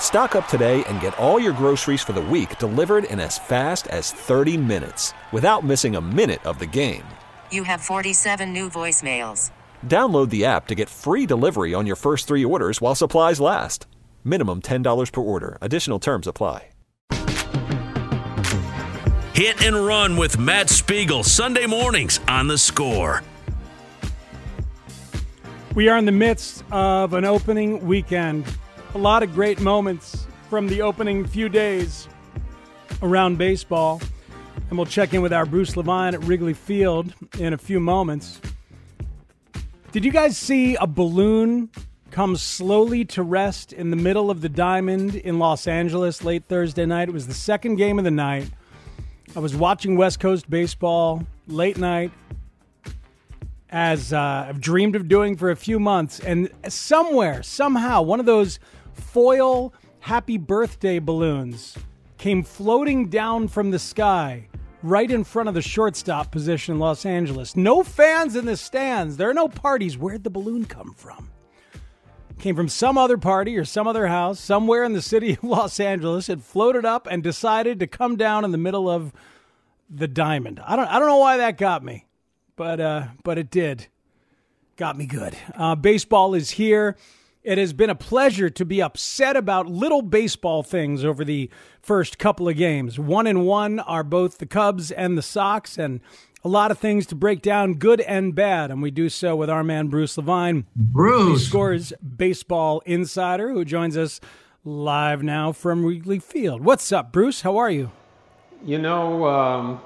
Stock up today and get all your groceries for the week delivered in as fast as 30 minutes without missing a minute of the game. You have 47 new voicemails. Download the app to get free delivery on your first three orders while supplies last. Minimum $10 per order. Additional terms apply. Hit and Run with Matt Spiegel, Sunday mornings on the score. We are in the midst of an opening weekend. A lot of great moments from the opening few days around baseball. And we'll check in with our Bruce Levine at Wrigley Field in a few moments. Did you guys see a balloon come slowly to rest in the middle of the diamond in Los Angeles late Thursday night? It was the second game of the night. I was watching West Coast baseball late night, as uh, I've dreamed of doing for a few months, and somewhere, somehow, one of those foil happy birthday balloons came floating down from the sky right in front of the shortstop position in Los Angeles. No fans in the stands. There are no parties. Where'd the balloon come from? Came from some other party or some other house somewhere in the city of Los Angeles. It floated up and decided to come down in the middle of the diamond. I don't I don't know why that got me, but uh, but it did. Got me good. Uh, baseball is here. It has been a pleasure to be upset about little baseball things over the first couple of games. One and one are both the Cubs and the Sox, and a lot of things to break down, good and bad. And we do so with our man, Bruce Levine. Bruce. He scores baseball insider, who joins us live now from Wrigley Field. What's up, Bruce? How are you? You know, um,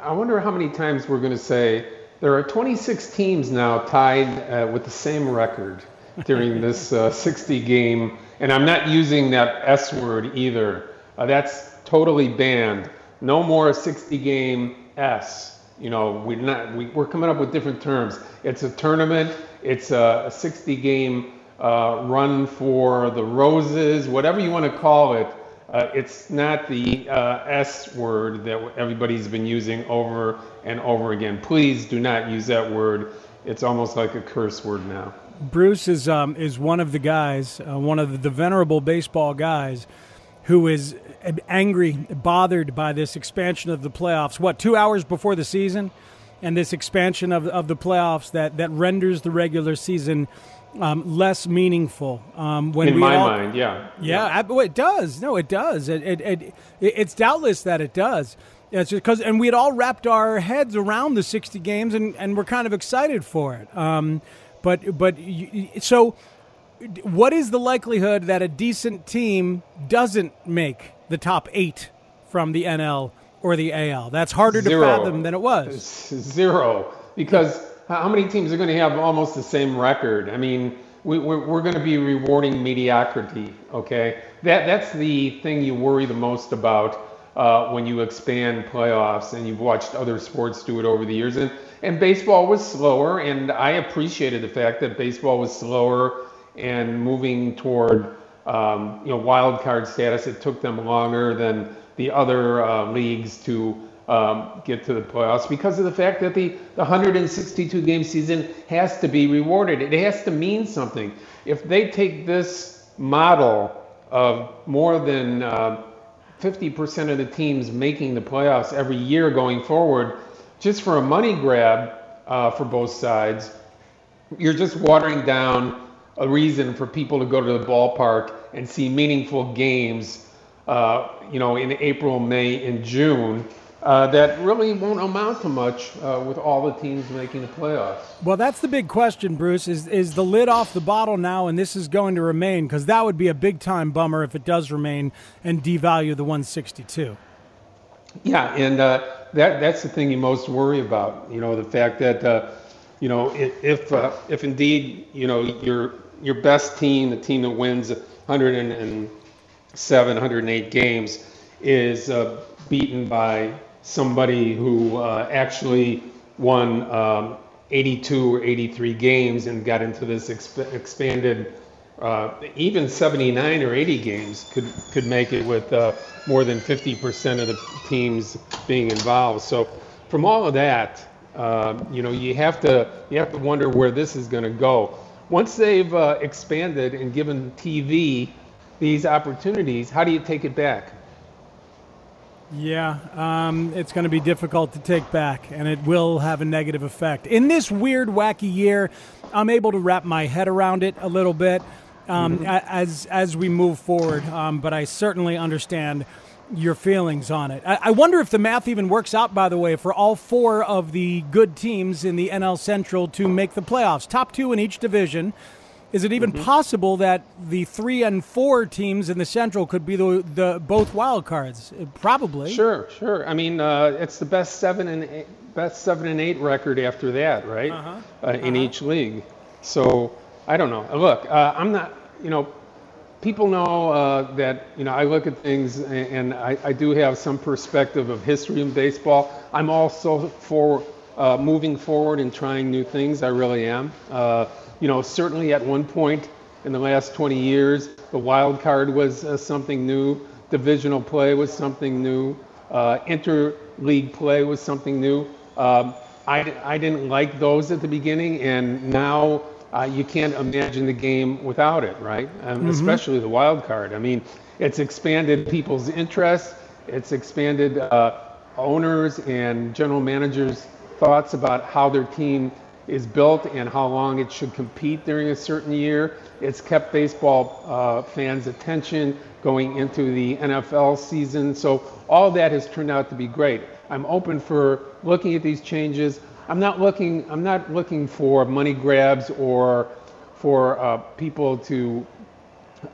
I wonder how many times we're going to say there are 26 teams now tied uh, with the same record during this uh, 60 game. And I'm not using that S word either. Uh, that's totally banned. No more 60 game S. You know, we're not. We, we're coming up with different terms. It's a tournament. It's a, a 60 game uh, run for the roses, whatever you want to call it. Uh, it's not the uh, S word that everybody's been using over and over again. Please do not use that word. It's almost like a curse word now. Bruce is um, is one of the guys, uh, one of the, the venerable baseball guys, who is angry, bothered by this expansion of the playoffs. What two hours before the season, and this expansion of of the playoffs that that renders the regular season um, less meaningful. Um, when In we my all, mind, yeah. yeah, I- well, it does. No, it does. It, it, it, it's doubtless that it does. It's because, and we had all wrapped our heads around the 60 games, and, and we're kind of excited for it. Um, but, but you, so, what is the likelihood that a decent team doesn't make the top eight from the NL or the AL? That's harder to Zero. fathom than it was. Zero. Because how many teams are going to have almost the same record? I mean, we, we're, we're going to be rewarding mediocrity, okay? That, that's the thing you worry the most about uh, when you expand playoffs, and you've watched other sports do it over the years. And, and baseball was slower, and I appreciated the fact that baseball was slower and moving toward um, you know wild card status. It took them longer than the other uh, leagues to um, get to the playoffs because of the fact that the, the 162 game season has to be rewarded. It has to mean something. If they take this model of more than uh, 50% of the teams making the playoffs every year going forward, just for a money grab uh, for both sides, you're just watering down a reason for people to go to the ballpark and see meaningful games, uh, you know, in April, May, and June. Uh, that really won't amount to much uh, with all the teams making the playoffs. Well, that's the big question, Bruce. Is is the lid off the bottle now, and this is going to remain? Because that would be a big time bummer if it does remain and devalue the 162. Yeah, and uh, that that's the thing you most worry about. You know, the fact that uh, you know if if, uh, if indeed you know your your best team, the team that wins 107, 108 games, is uh, beaten by somebody who uh, actually won um, 82 or 83 games and got into this exp- expanded, uh, even 79 or 80 games could could make it with uh, more than 50% of the teams being involved. So, from all of that, uh, you know, you have to you have to wonder where this is going to go. Once they've uh, expanded and given TV these opportunities, how do you take it back? Yeah, um, it's going to be difficult to take back, and it will have a negative effect. In this weird, wacky year, I'm able to wrap my head around it a little bit um, mm-hmm. as as we move forward. Um, but I certainly understand your feelings on it. I, I, wonder if the math even works out. By the way, for all four of the good teams in the NL Central to make the playoffs, top two in each division. Is it even mm-hmm. possible that the three and four teams in the Central could be the, the both wild cards? Probably. Sure, sure. I mean, uh, it's the best seven and eight, best seven and eight record after that, right? Uh-huh. Uh, in uh-huh. each league. So I don't know. Look, uh, I'm not. You know, people know uh, that you know I look at things and, I, I, do have some perspective of history in baseball. I'm also for uh, moving forward and trying new things. I really am. Uh, you know, certainly at one point in the last 20 years, the wild card was uh, something new, divisional play was something new, uh, interleague play was something new. Um, I, I didn't like those at the beginning, and now uh, you can't imagine the game without it, right? Um, mm-hmm. Especially the wild card. I mean, it's expanded people's interests, it's expanded uh, owners and general managers' thoughts about how their team is built and how long it should compete during a certain year. It's kept baseball uh, fans' attention going into the NFL season. So all that has turned out to be great. I'm open for looking at these changes. I'm not looking. I'm not looking for money grabs or for uh, people to,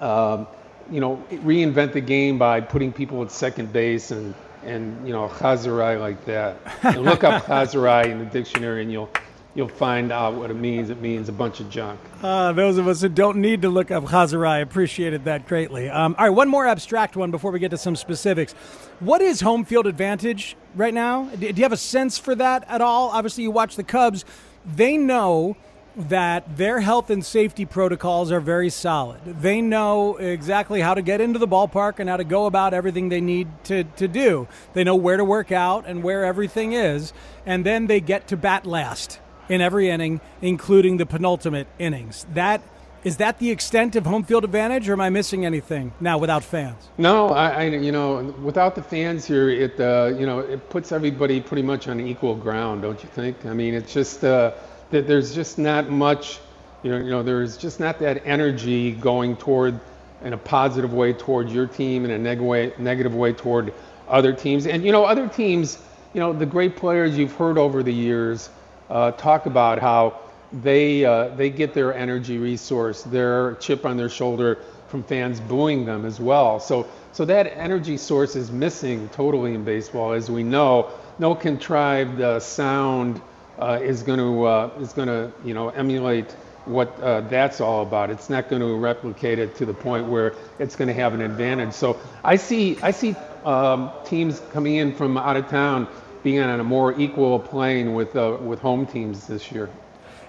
um, you know, reinvent the game by putting people at second base and and you know chazarai like that. And look up chazarai in the dictionary and you'll you'll find out what it means. It means a bunch of junk. Uh, those of us who don't need to look up Chazarai appreciated that greatly. Um, all right, one more abstract one before we get to some specifics. What is home field advantage right now? Do you have a sense for that at all? Obviously, you watch the Cubs. They know that their health and safety protocols are very solid. They know exactly how to get into the ballpark and how to go about everything they need to, to do. They know where to work out and where everything is, and then they get to bat last in every inning, including the penultimate innings. That is that the extent of home field advantage, or am I missing anything now without fans? No, I, I you know, without the fans here, it uh, you know, it puts everybody pretty much on equal ground, don't you think? I mean, it's just uh, that there's just not much, you know, you know, there's just not that energy going toward in a positive way toward your team and a neg- way, negative way toward other teams. And you know, other teams, you know, the great players you've heard over the years uh, talk about how they uh, they get their energy resource, their chip on their shoulder from fans booing them as well. So so that energy source is missing totally in baseball, as we know. No contrived uh, sound uh, is going to uh, is going to you know emulate what uh, that's all about. It's not going to replicate it to the point where it's going to have an advantage. So I see I see um, teams coming in from out of town being on a more equal plane with uh, with home teams this year.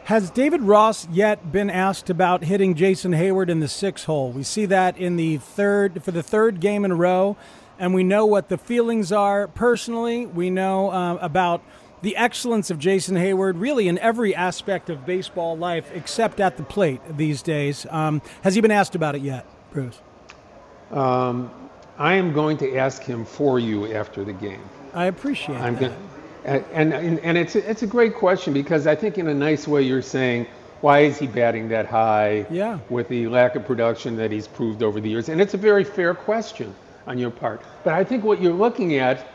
Has David Ross yet been asked about hitting Jason Heyward in the six hole? We see that in the third for the third game in a row, and we know what the feelings are personally. We know uh, about the excellence of Jason Heyward, really in every aspect of baseball life except at the plate these days. Um, has he been asked about it yet, Bruce? Um, I am going to ask him for you after the game. I appreciate I'm that. Gonna, and, and, and it's, a, it's a great question because I think in a nice way you're saying, why is he batting that high yeah. with the lack of production that he's proved over the years? And it's a very fair question on your part. But I think what you're looking at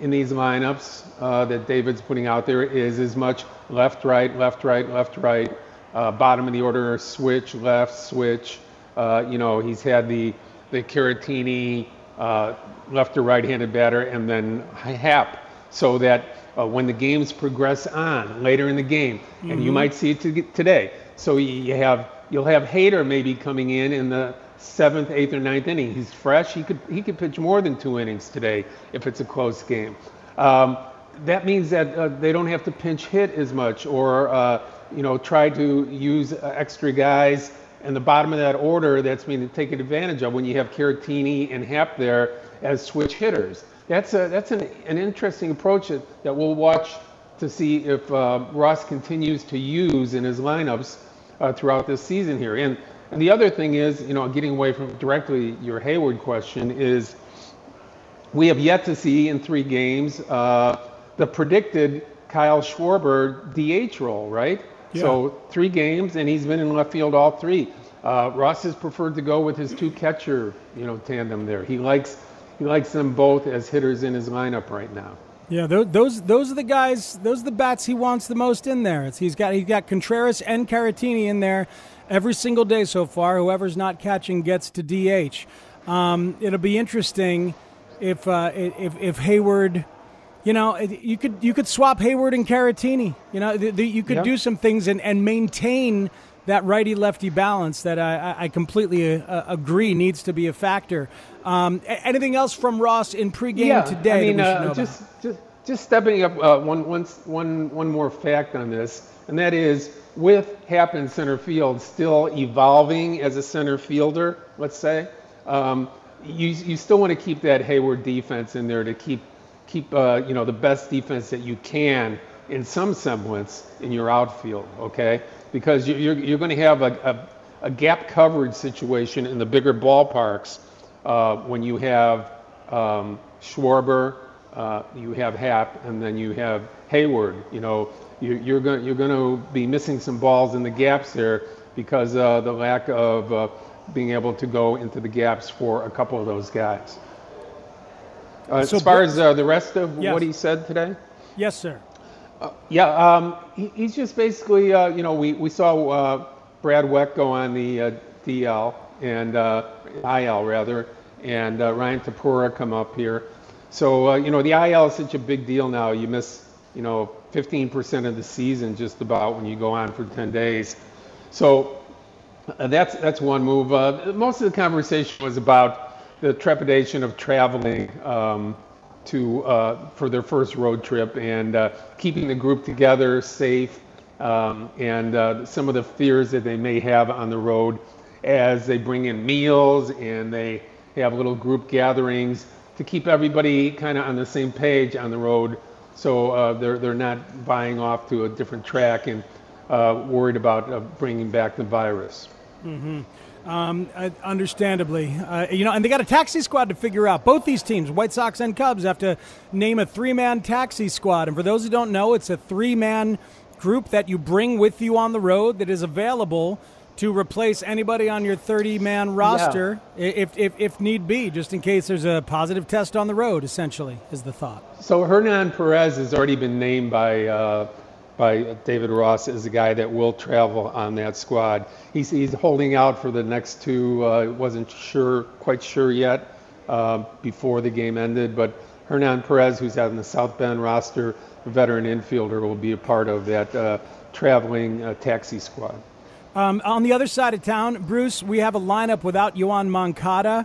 in these lineups uh, that David's putting out there is as much left, right, left, right, left, right, uh, bottom of the order switch, left, switch. Uh, you know, he's had the the Caratini uh, left or right-handed batter, and then Hap, so that uh, when the games progress on later in the game, mm-hmm. and you mm-hmm. might see it to today. So you have you'll have Hader maybe coming in in the seventh, eighth, or ninth inning. He's fresh. He could he could pitch more than two innings today if it's a close game. Um, that means that uh, they don't have to pinch hit as much, or uh, you know try to use uh, extra guys in the bottom of that order. That's being taken advantage of when you have Caratini and Happ there as switch hitters. That's a that's an, an interesting approach that, that we'll watch to see if uh, Ross continues to use in his lineups uh, throughout this season here. And and the other thing is, you know, getting away from directly your Heyward question is, we have yet to see in three games uh, the predicted Kyle Schwarber DH role, right? Yeah. So three games, and he's been in left field all three. Uh, Ross has preferred to go with his two catcher, you know, tandem there. He likes he likes them both as hitters in his lineup right now. Yeah, those those those are the guys. Those are the bats he wants the most in there. It's, he's got he's got Contreras and Caratini in there every single day so far. Whoever's not catching gets to DH. Um, it'll be interesting if uh, if if Heyward, you know, you could you could swap Heyward and Caratini. You know, the, the, you could do some things and, and maintain that righty lefty balance that I, I completely uh, agree needs to be a factor. Um, anything else from Ross in pregame yeah, today? I mean, uh, just, just just stepping up uh, one, one, one, one more fact on this, and that is with Happ in center field still evolving as a center fielder, let's say, um, you, you still want to keep that Heyward defense in there to keep keep uh, you know the best defense that you can in some semblance in your outfield, okay? Because you're, you're going to have a, a, a, gap coverage situation in the bigger ballparks uh, when you have um, Schwarber, uh, you have Happ, and then you have Heyward. You know, you, you're going you're going to be missing some balls in the gaps there because uh, the lack of uh, being able to go into the gaps for a couple of those guys. Uh, so as far as uh, the rest of yes. what he said today. Yes, sir. Uh, yeah, um, he, he's just basically, you know, we, we saw Brad Wieck go on the DL and IL rather, and Ryan Tepera come up here. So, uh, you know, the IL is such a big deal now. You miss, you know, 15% of the season just about when you go on for 10 days. So uh, that's that's one move. Uh, most of the conversation was about the trepidation of traveling um, to uh, for their first road trip and uh, keeping the group together, safe, um, and uh, some of the fears that they may have on the road as they bring in meals and they have little group gatherings to keep everybody kind of on the same page on the road so uh, they're, they're not buying off to a different track and uh, worried about uh, bringing back the virus. Mm-hmm. Um, uh, understandably, uh, you know, and they got a taxi squad to figure out. Both these teams, White Sox and Cubs, have to name a three-man taxi squad. And for those who don't know, it's a three-man group that you bring with you on the road that is available to replace anybody on your 30 man roster yeah. if, if, if need be, just in case there's a positive test on the road, essentially, is the thought. So Hernan Perez has already been named by, uh, by David Ross is a guy that will travel on that squad. He's, he's holding out for the next two, uh, wasn't sure, quite sure yet uh, before the game ended, but Hernan Perez, who's out in the South Bend roster, a veteran infielder, will be a part of that uh, traveling uh, taxi squad. Um, on the other side of town, Bruce, we have a lineup without Yoan Moncada.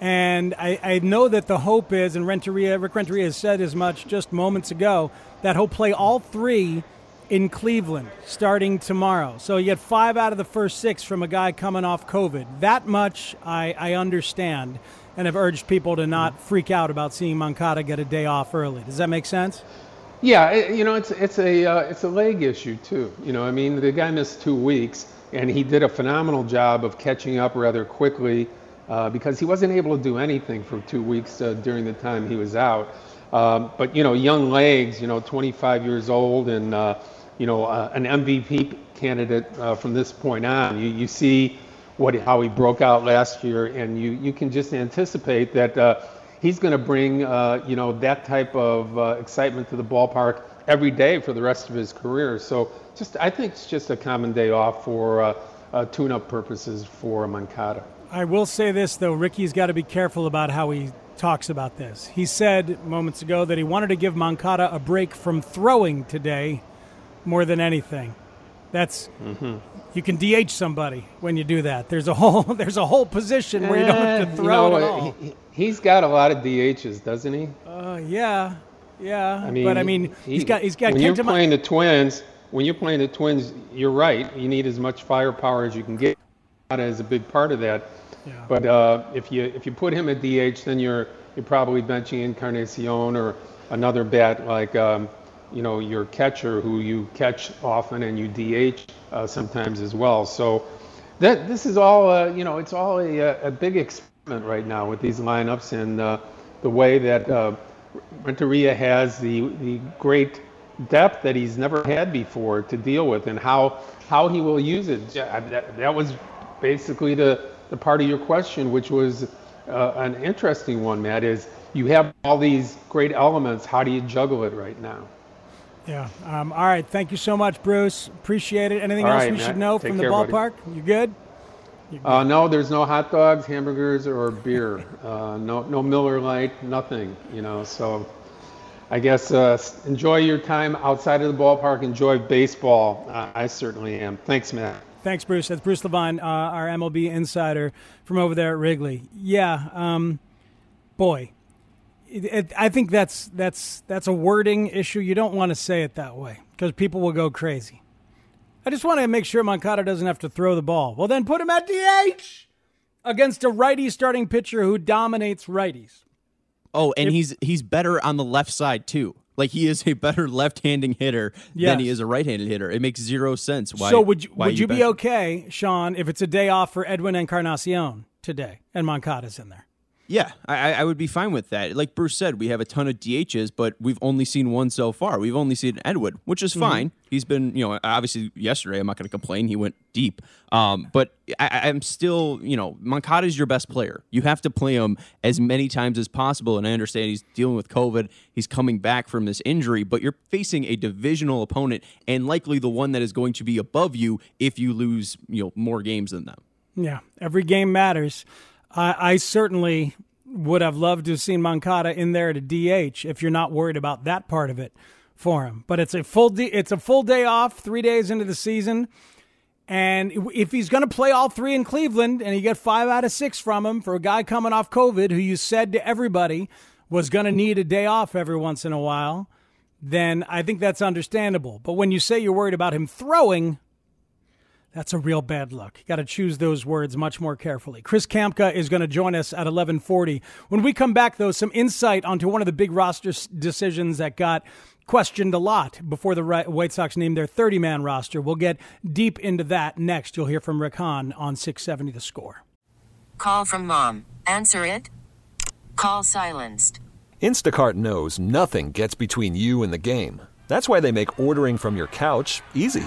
And I, I, know that the hope is, and Renteria, Rick Renteria has said as much just moments ago, that he'll play all three in Cleveland starting tomorrow. So you get five out of the first six from a guy coming off COVID. That much I, I understand and have urged people to not freak out about seeing Moncada get a day off early. Does that make sense? Yeah, it, you know, it's, it's, a, uh, it's a leg issue, too. You know, I mean, the guy missed two weeks and he did a phenomenal job of catching up rather quickly uh, because he wasn't able to do anything for two weeks uh, during the time he was out. Um, but you know, young legs, you know, 25 years old, and uh, you know, uh, an MVP candidate uh, from this point on. You, you see what how he broke out last year, and you you can just anticipate that uh, he's going to bring, uh, you know, that type of uh, excitement to the ballpark every day for the rest of his career. So just, I think it's just a common day off for tune-up purposes for Moncada. I will say this though, Ricky's got to be careful about how he talks about this. He said moments ago that he wanted to give Moncada a break from throwing today more than anything. That's Mhm. you can DH somebody when you do that. There's a whole there's a whole position where you don't have Eh, to you throw know, at all. he- He's got a lot of DHs, doesn't he? Uh, yeah, yeah. I mean, but I mean, he- he's got he's got when you're playing the Twins. When you're playing the Twins, you're right. You need as much firepower as you can get. Is a big part of that. But uh, if you if you put him at DH, then you're you're probably benching Encarnacion or another bat like um, you know your catcher who you catch often and you DH uh, sometimes as well. So that this is all uh, you know it's all a, a big experiment right now with these lineups and uh, the way that uh, Renteria has the the great depth that he's never had before to deal with and how how he will use it. Yeah, That, that was basically the the part of your question, which was uh, an interesting one, Matt. Is you have all these great elements. How do you juggle it right now? Yeah. Um, all right. Thank you so much, Bruce. Appreciate it. Anything All else right, we Matt. should know from the care, buddy. ballpark? You good? Uh, no, there's no hot dogs, hamburgers, or beer. Uh, no, no Miller Lite, nothing. You know, so I guess uh, enjoy your time outside of the ballpark. Enjoy baseball. Uh, I certainly am. Thanks, Matt. Thanks, Bruce. That's Bruce Levine, uh, our MLB insider from over there at Wrigley. Yeah, um, boy, it, it, I think that's that's that's a wording issue. You don't want to say it that way because people will go crazy. I just want to make sure Moncada doesn't have to throw the ball. Well, then put him at DH against a righty starting pitcher who dominates righties. Oh, and If- he's he's better on the left side too. Like he is a better left-handing hitter than he is a right-handed hitter. It makes zero sense. Why? so would you, would you, be okay, Sean, if it's a day off for Edwin Encarnacion today and Moncada's in there? Yeah, I, I- would be fine with that. Like Bruce said, we have a ton of DHs, but we've only seen one so far. We've only seen Edward, which is Mhm. fine. He's been, you know, obviously yesterday. I'm not going to complain. He went deep, um, but I, I'm still, you know, Moncada is your best player. You have to play him as many times as possible. And I understand he's dealing with COVID. He's coming back from this injury, but you're facing a divisional opponent and likely the one that is going to be above you if you lose, you know, more games than them. Yeah, every game matters. I, I certainly would have loved to have seen Moncada in there to DH if you're not worried about that part of it for him. But it's a full it's a full day off, three days into the season, and if he's going to play all three in Cleveland and you get five out of six from him for a guy coming off COVID who you said to everybody was going to need a day off every once in a while, then I think that's understandable. But when you say you're worried about him throwing, that's a real bad look. Got to choose those words much more carefully. Chris Kamka is going to join us at 11:40. When we come back though, some insight onto one of the big roster decisions that got questioned a lot before the White Sox named their 30-man roster. We'll get deep into that next. You'll hear from Rick Hahn on 670 The Score. Call from mom. Answer it. Call silenced. Instacart knows nothing gets between you and the game. That's why they make ordering from your couch easy.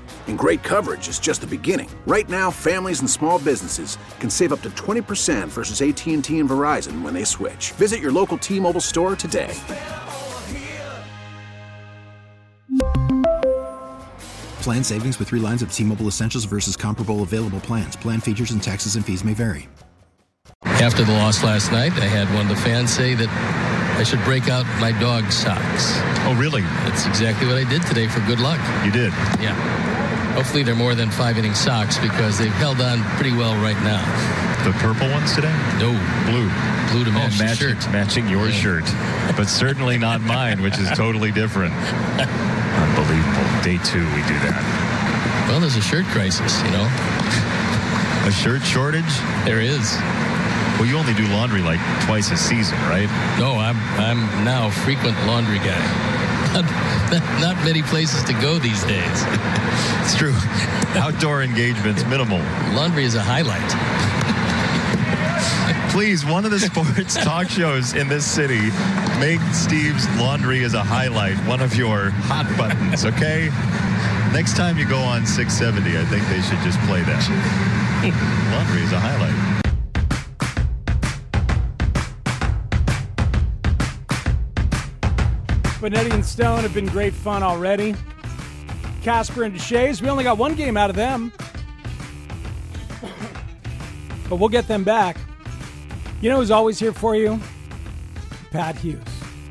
And great coverage is just the beginning. Right now, families and small businesses can save up to 20% versus AT&T and Verizon when they switch. Visit your local T-Mobile store today. Plan savings with three lines of T Mobile Essentials versus comparable available plans. Plan features and taxes and fees may vary. After the loss last night, I had one of the fans say that I should break out my dog socks. Oh, really? That's exactly what I did today for good luck. You did? Yeah. Hopefully they're more than five inning socks because they've held on pretty well right now. The purple ones today? No. Blue. Blue to Oh, match the matching, shirt. matching your shirt. But certainly not mine, which is totally different. Unbelievable. Day two, we do that. Well, there's a shirt crisis, you know. A shirt shortage? There is. Well, you only do laundry like twice a season, right? No, I'm I'm now a frequent laundry guy. Not, not many places to go these days. it's true. Outdoor engagements minimal. Laundry is a highlight. Please, one of the sports talk shows in this city, make Steve's laundry as a highlight one of your hot buttons, okay? Next time you go on 670, I think they should just play that. laundry is a highlight. Benetti and Stone have been great fun already. Kasper and Deshaies, we only got one game out of them. but we'll get them back. You know who's always here for you? Pat Hughes.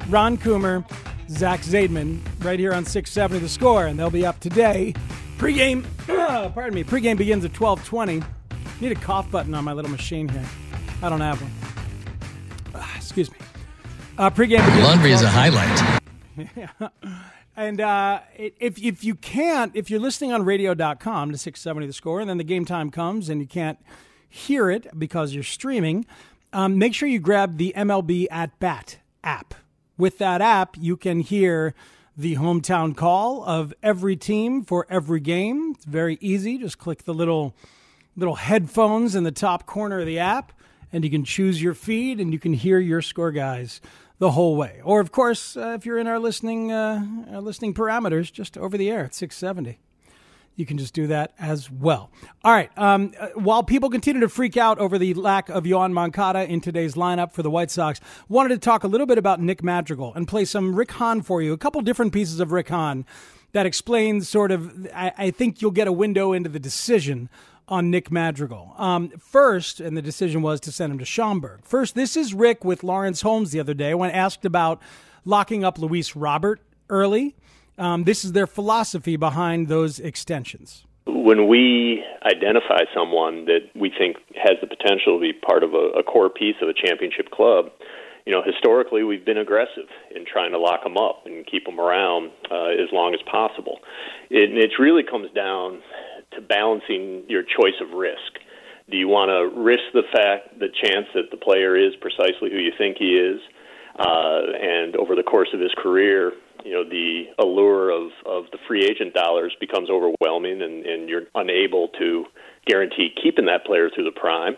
Ron Coomer, Zach Zaidman, right here on 670 The Score, and they'll be up today. Pre-game, pardon me, pre-game begins at 1220. Need a cough button on my little machine here. I don't have one. Ah, excuse me. Uh, pre-game begins Laundry is a highlight. and uh, if, if you can't, if you're listening on radio.com to 670 the score, and then the game time comes and you can't hear it because you're streaming, um, make sure you grab the MLB at Bat app. With that app, you can hear the hometown call of every team for every game. It's very easy. Just click the little little headphones in the top corner of the app, and you can choose your feed and you can hear your score guys the whole way. Or, of course, uh, if you're in our listening uh, our listening parameters, just over the air at 670. You can just do that as well. All right. Um, uh, while people continue to freak out over the lack of Yoan Moncada in today's lineup for the White Sox, wanted to talk a little bit about Nick Madrigal and play some Rick Hahn for you. A couple different pieces of Rick Hahn that explains sort of. I, I think you'll get a window into the decision on Nick Madrigal. Um, first, and the decision was to send him to Schaumburg. First, this is Rick with Lawrence Holmes the other day when asked about locking up Luis Robert early. Um, this is their philosophy behind those extensions. When we identify someone that we think has the potential to be part of a, a core piece of a championship club, you know, historically we've been aggressive in trying to lock them up and keep them around uh, as long as possible. It, it really comes down to balancing your choice of risk. Do you want to risk the fact, the chance that the player is precisely who you think he is, uh, and over the course of his career, you know, the allure of, of the free agent dollars becomes overwhelming, and, and you're unable to guarantee keeping that player through the prime?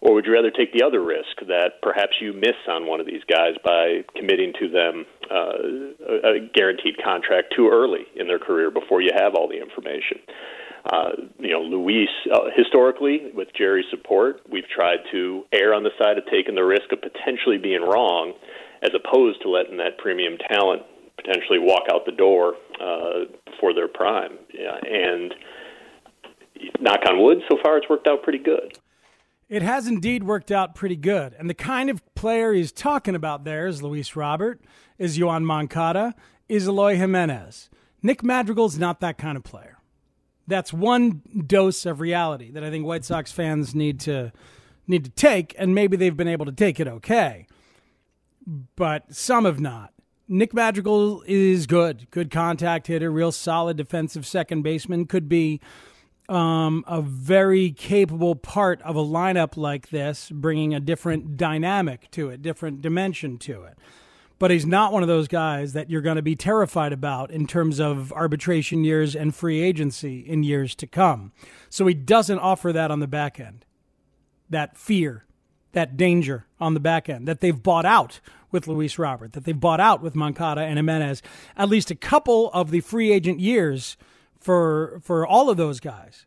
Or would you rather take the other risk that perhaps you miss on one of these guys by committing to them uh, a guaranteed contract too early in their career before you have all the information? Uh, you know, Luis, uh, historically, with Jerry's support, we've tried to err on the side of taking the risk of potentially being wrong as opposed to letting that premium talent potentially walk out the door uh, before their prime. Yeah, and knock on wood, so far it's worked out pretty good. It has indeed worked out pretty good. And the kind of player he's talking about there is Luis Robert, is Yoan Moncada, is Eloy Jimenez. Nick Madrigal's not that kind of player that's one dose of reality that I think White Sox fans need to need to take, and maybe they've been able to take it okay, but some have not. Nick Madrigal is good, good contact hitter, real solid defensive second baseman. Could be um, a very capable part of a lineup like this, bringing a different dynamic to it, different dimension to it but he's not one of those guys that you're going to be terrified about in terms of arbitration years and free agency in years to come. So he doesn't offer that on the back end. That fear, that danger on the back end that they've bought out with Luis Robert, that they've bought out with Moncada and Jimenez. At least a couple of the free agent years for for all of those guys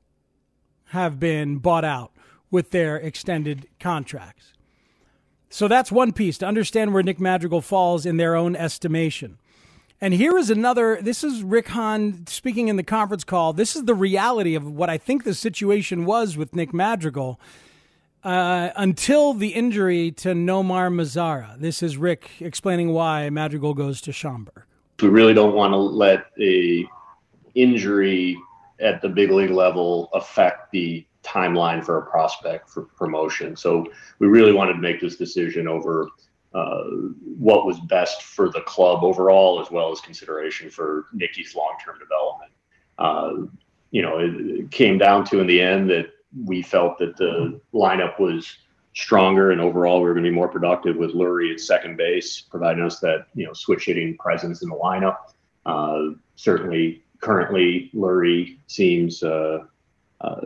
have been bought out with their extended contracts. So that's one piece to understand where Nick Madrigal falls in their own estimation. And here is another. This is Rick Hahn speaking in the conference call. This is the reality of what I think the situation was with Nick Madrigal uh, until the injury to Nomar Mazara. This is Rick explaining why Madrigal goes to Schaumburg. We really don't want to let a injury at the big league level affect the timeline for a prospect for promotion. So we really wanted to make this decision over uh, what was best for the club overall, as well as consideration for Nikki's long-term development. Uh, you know, it, it, came down to in the end that we felt that the lineup was stronger, and overall we were going to be more productive with Leury at second base, providing us that you know switch hitting presence in the lineup. Uh, certainly, currently Leury seems uh, uh,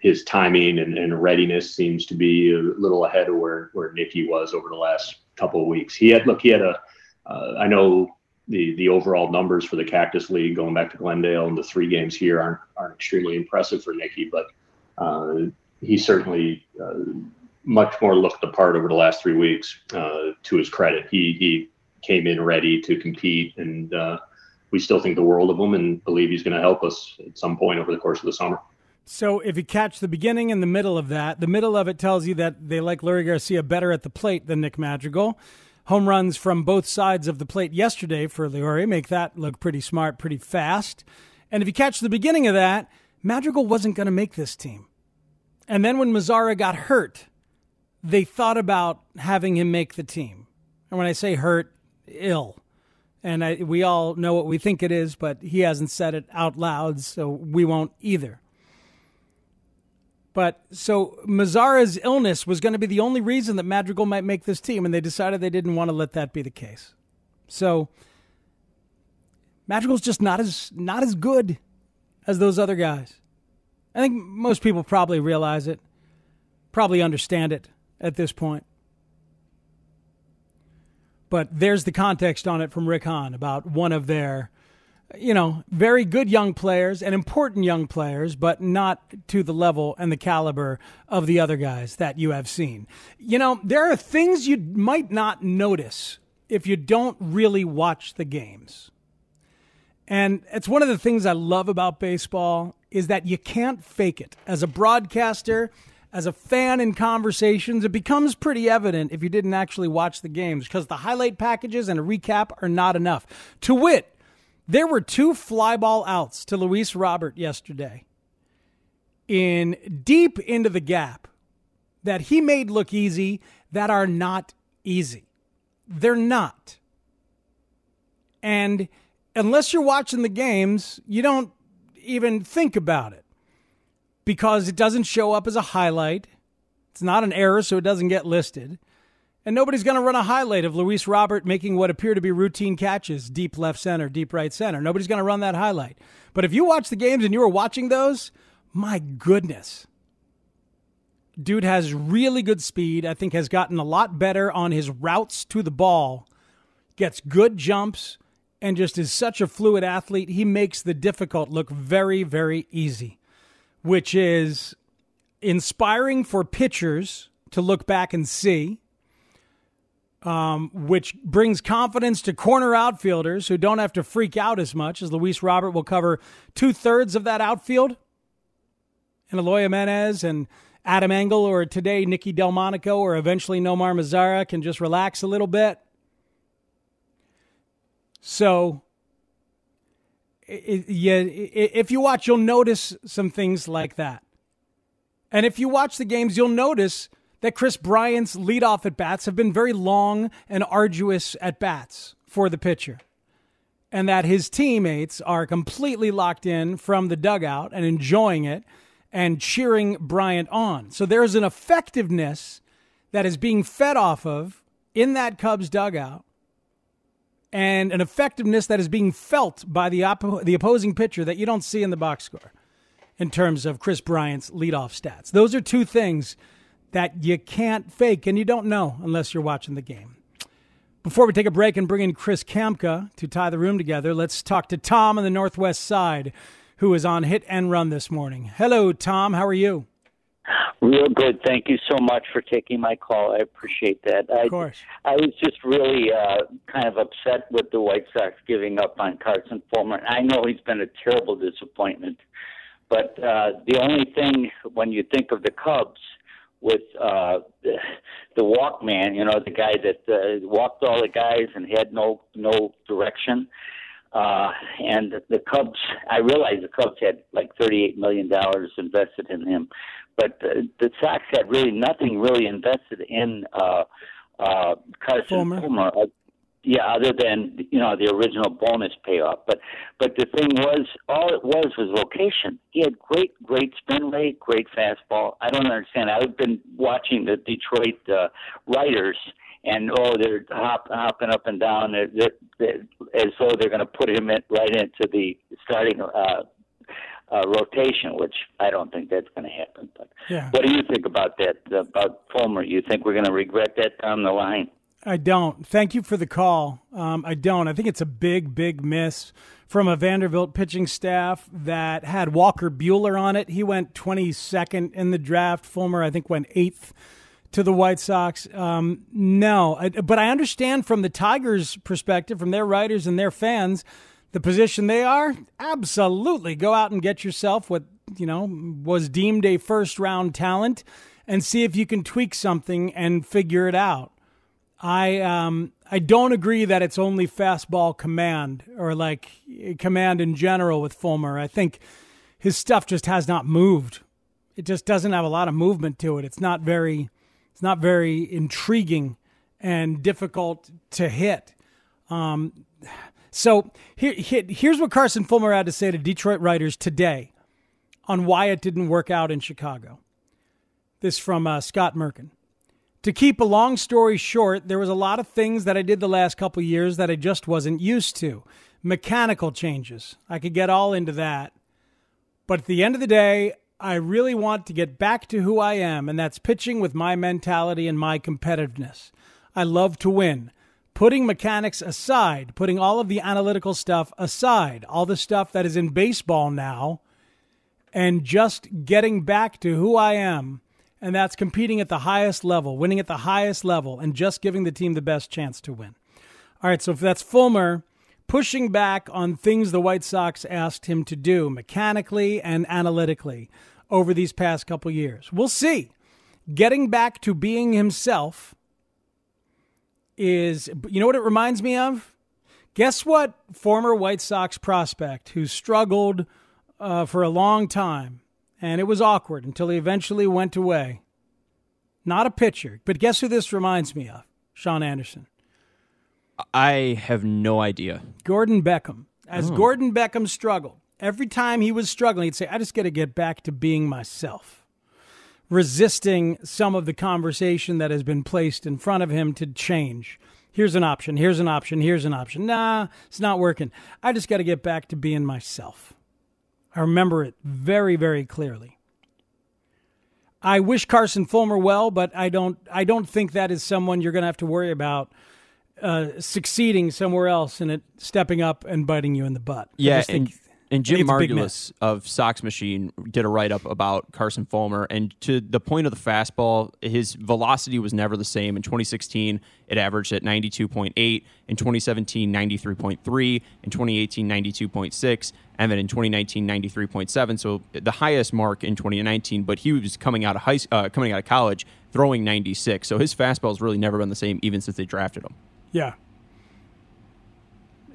his timing and, and, readiness seems to be a little ahead of where where Nicky was over the last couple of weeks. He had look, he had a uh, I know the the overall numbers for the Cactus League going back to Glendale and the three games here aren't aren't extremely impressive for Nicky, but uh, he certainly uh, much more looked the part over the last three weeks. Uh, to his credit, he he came in ready to compete, and uh, we still think the world of him and believe he's going to help us at some point over the course of the summer. So if you catch the beginning and the middle of that, the middle of it tells you that they like Leury Garcia better at the plate than Nick Madrigal. Home runs from both sides of the plate yesterday for Leury make that look pretty smart, pretty fast. And if you catch the beginning of that, Madrigal wasn't going to make this team. And then when Mazara got hurt, they thought about having him make the team. And when I say hurt, ill. And I, we all know what we think it is, but he hasn't said it out loud, so we won't either. But so Mazara's illness was going to be the only reason that Madrigal might make this team, and they decided they didn't want to let that be the case. So Madrigal's just not as not as good as those other guys. I think most people probably realize it, probably understand it at this point. But there's the context on it from Rick Hahn about one of their you know, very good young players and important young players, but not to the level and the caliber of the other guys that you have seen. You know, there are things you might not notice if you don't really watch the games. And it's one of the things I love about baseball is that you can't fake it. As a broadcaster, as a fan in conversations, it becomes pretty evident if you didn't actually watch the games because the highlight packages and a recap are not enough. To wit, there were two fly ball outs to Luis Robert yesterday in deep into the gap that he made look easy that are not easy. They're not. And unless you're watching the games, you don't even think about it because it doesn't show up as a highlight. It's not an error, so it doesn't get listed. And nobody's going to run a highlight of Luis Robert making what appear to be routine catches, deep left center, deep right center. Nobody's going to run that highlight. But if you watch the games and you were watching those, my goodness. Dude has really good speed. I think has gotten a lot better on his routes to the ball. Gets good jumps and just is such a fluid athlete. He makes the difficult look very, very easy, which is inspiring for pitchers to look back and see um, which brings confidence to corner outfielders who don't have to freak out as much, as Luis Robert will cover two thirds of that outfield. And Eloy Jimenez and Adam Engel, or today Nicky Delmonico, or eventually Nomar Mazara can just relax a little bit. So, it, yeah, if you watch, you'll notice some things like that. And if you watch the games, you'll notice that Kris Bryant's leadoff at bats have been very long and arduous at bats for the pitcher, and that his teammates are completely locked in from the dugout and enjoying it and cheering Bryant on. So there's an effectiveness that is being fed off of in that Cubs dugout and an effectiveness that is being felt by the, op- the opposing pitcher that you don't see in the box score in terms of Kris Bryant's leadoff stats. Those are two things that you can't fake and you don't know unless you're watching the game. Before we take a break and bring in Chris Kamka to tie the room together, let's talk to Tom on the Northwest side, who is on hit and run this morning. Hello, Tom. How are you? Real good. Thank you so much for taking my call. I appreciate that. Of course. I, I was just really uh, kind of upset with the White Sox giving up on Carson Fulmer. I know he's been a terrible disappointment, but uh, the only thing when you think of the Cubs – with uh, the, the Walkman, you know, the guy that uh, walked all the guys and had no no direction. Uh, and the Cubs, I realized the Cubs had like $38 million invested in him, but the, the Sox had really nothing really invested in uh, uh, Carson Fulmer. Fulmer. Yeah, other than you know the original bonus payoff. But but the thing was, all it was was location. He had great great spin rate, great fastball. I don't understand. I've been watching the Detroit uh, writers, and oh, they're hop, hopping up and down they're, they're, they're, as though they're going to put him in, right into the starting. Uh, uh, rotation, which I don't think that's going to happen. But Yeah. what do you think about that? About Fulmer? You think we're going to regret that down the line? I don't. Thank you for the call. Um, I don't. I think it's a big, big miss from a Vanderbilt pitching staff that had Walker Buehler on it. He went 22nd in the draft. Fulmer, I think, went eighth to the White Sox. Um, no, I, but I understand from the Tigers' perspective, from their writers and their fans, the position they are. Absolutely, go out and get yourself what you know was deemed a first round talent, and see if you can tweak something and figure it out. I um I don't agree that it's only fastball command or like command in general with Fulmer. I think his stuff just has not moved. It just doesn't have a lot of movement to it. It's not very it's not very intriguing and difficult to hit. Um, so here, here, here's what Carson Fulmer had to say to Detroit writers today on why it didn't work out in Chicago. This from uh, Scott Merkin. To keep a long story short, there was a lot of things that I did the last couple years that I just wasn't used to. Mechanical changes. I could get all into that. But at the end of the day, I really want to get back to who I am, and that's pitching with my mentality and my competitiveness. I love to win. Putting mechanics aside, putting all of the analytical stuff aside, all the stuff that is in baseball now, and just getting back to who I am and that's competing at the highest level, winning at the highest level, and just giving the team the best chance to win. All right, so if that's Fulmer pushing back on things the White Sox asked him to do mechanically and analytically over these past couple years. We'll see. Getting back to being himself is, you know what it reminds me of? Guess what former White Sox prospect who struggled uh, for a long time and it was awkward until he eventually went away. Not a pitcher, but guess who this reminds me of? Sean Anderson. I have no idea. Gordon Beckham. As Oh. Gordon Beckham struggled, every time he was struggling, he'd say, I just got to get back to being myself. Resisting some of the conversation that has been placed in front of him to change. Here's an option, here's an option, here's an option. Nah, it's not working. I just got to get back to being myself. I remember it very, very clearly. I wish Carson Fulmer well, but I don't. I don't think that is someone you're going to have to worry about uh, succeeding somewhere else and it stepping up and biting you in the butt. I Yeah, just think- and, and Jim think it's a big miss. Margalus of Sox Machine did a write up about Carson Fulmer, and to the point of the fastball, his velocity was never the same. In 2016, it averaged at 92.8. In 2017, 93.3. In 2018, 92.6. And then in 2019, 93.7. So the highest mark in 2019. But he was coming out of high, uh, coming out of college, throwing 96. So his fastball's really never been the same, even since they drafted him. Yeah.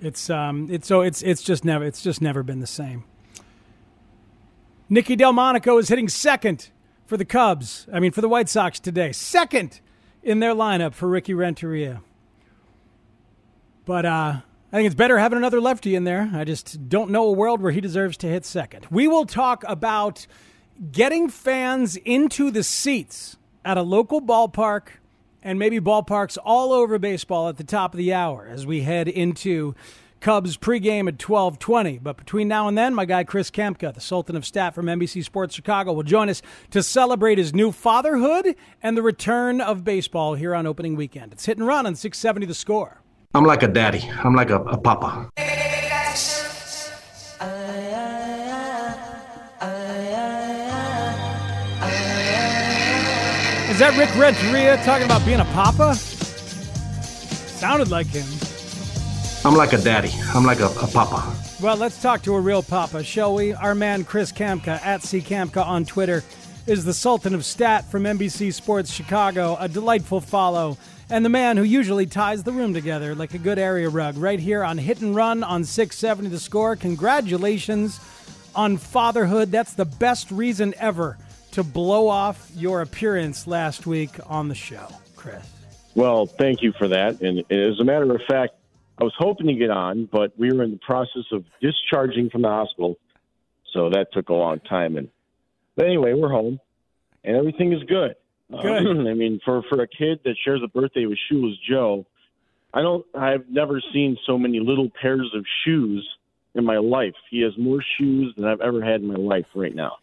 It's um it's so it's it's just never it's just never been the same. Nicky Delmonico is hitting second for the Cubs. I mean for the White Sox today. Second in their lineup for Ricky Renteria. But uh I think it's better having another lefty in there. I just don't know a world where he deserves to hit second. We will talk about getting fans into the seats at a local ballpark and maybe ballparks all over baseball at the top of the hour as we head into Cubs pregame at 12:20. But between now and then, my guy Chris Kamka, the Sultan of Stat from NBC Sports Chicago, will join us to celebrate his new fatherhood and the return of baseball here on opening weekend. It's hit and run on 670 the score. I'm like a daddy. I'm like a, a papa. Is that Rick Renteria talking about being a papa? Sounded like him. I'm like a daddy. I'm like a, a papa. Well, let's talk to a real papa, shall we? Our man Chris Kamka at C Kamka on Twitter is the Sultan of Stat from NBC Sports Chicago, a delightful follow, and the man who usually ties the room together like a good area rug. Right here on Hit and Run on 670 The Score. Congratulations on fatherhood. That's the best reason ever to blow off your appearance last week on the show, Chris. Well, thank you for that. And as a matter of fact, I was hoping to get on, but we were in the process of discharging from the hospital, so that took a long time. And but anyway, we're home, and everything is good. Good. Um, I mean, for for a kid that shares a birthday with Shoeless Joe, I don't. I've never seen so many little pairs of shoes in my life. He has more shoes than I've ever had in my life right now.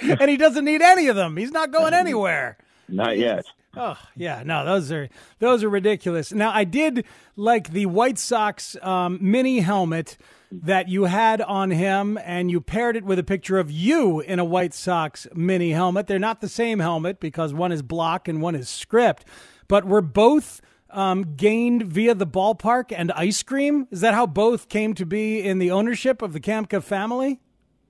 And he doesn't need any of them. He's not going anywhere. Not yet. Oh yeah, no, those are those are ridiculous. Now I did like the White Sox um, mini helmet that you had on him, and you paired it with a picture of you in a White Sox mini helmet. They're not the same helmet because one is block and one is script, but we're both um, gained via the ballpark and ice cream. Is that how both came to be in the ownership of the Kamka family?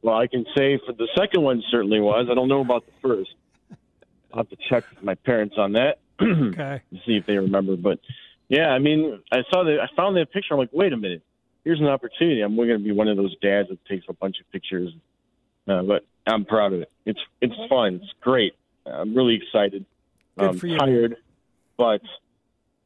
Well, I can say for the second one certainly was. I don't know about the first. I'll have to check with my parents on that. okay. To see if they remember. But yeah, I mean, I saw that. I found that picture. I'm like, wait a minute. Here's an opportunity. I'm going to be one of those dads that takes a bunch of pictures. Uh, but I'm proud of it. It's it's fun. It's great. I'm really excited. Good I'm for you. tired, but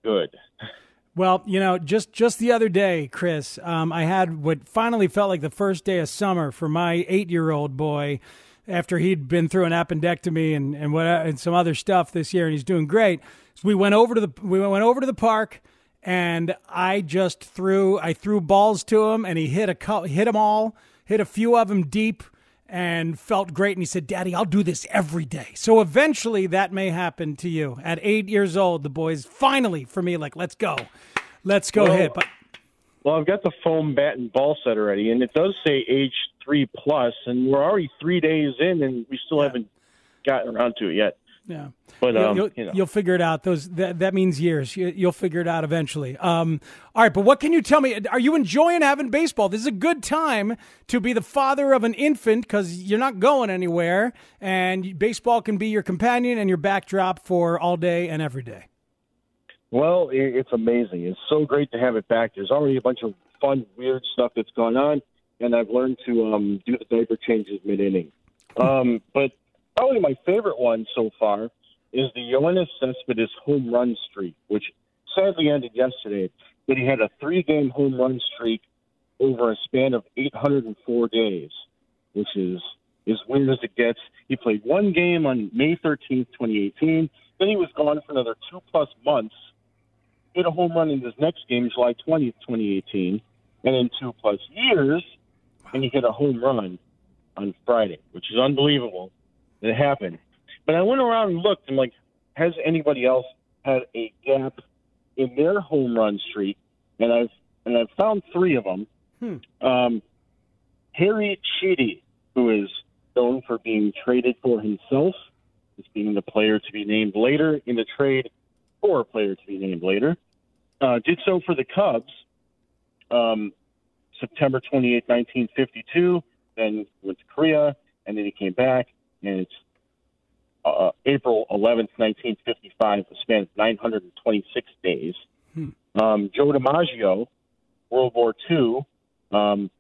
good. Well, you know, just just the other day, Chris, um, I had what finally felt like the first day of summer for my eight-year-old boy, after he'd been through an appendectomy and and what and some other stuff this year, and he's doing great. So we went over to the we went over to the park, and I just threw I threw balls to him, and he hit a hit them all, hit a few of them deep. And felt great. And he said, Daddy, I'll do this every day. So eventually that may happen to you. At eight years old, the boys finally, for me, like, let's go. Let's go Well, hit. But Well, I've got the foam bat and ball set already, and it does say age three plus, and we're already three days in, and we still haven't gotten around to it yet. Yeah, But You'll- um, you'll, you know, you'll figure it out. Those that, that means years. You, you'll figure it out eventually. Um, all right, but what can you tell me? Are you enjoying having baseball? This is a good time to be the father of an infant because you're not going anywhere, and baseball can be your companion and your backdrop for all day and every day. well, i it's amazing. It's so great to have it back. There's already a bunch of fun, weird stuff that's going on, and I've learned to um, do the diaper changes mid inning. Um, but probably my favorite one so far is the Yoenis Cespedes home run streak, which sadly ended yesterday. But he had a three-game home run streak over a span of 804 days, which is as weird as it gets. He played one game on May 13th, 2018. Then he was gone for another two plus months. Hit a home run in his next game, July 20th, 2018, and in two plus years, and he hit a home run on Friday, which is unbelievable that it happened. But I went around and looked, and like, has anybody else had a gap in their home run streak? And I've and I've found three of them. Hmm. Um, Harry Chiti, who is known for being traded for himself, as being the player to be named later in the trade for a player to be named later, uh, did so for the Cubs um, September 28, 1952, then went to Korea, and then he came back, and it's uh, April 11th, 1955, a span of 926 days. Hmm. Um, Joe DiMaggio, World War II, um,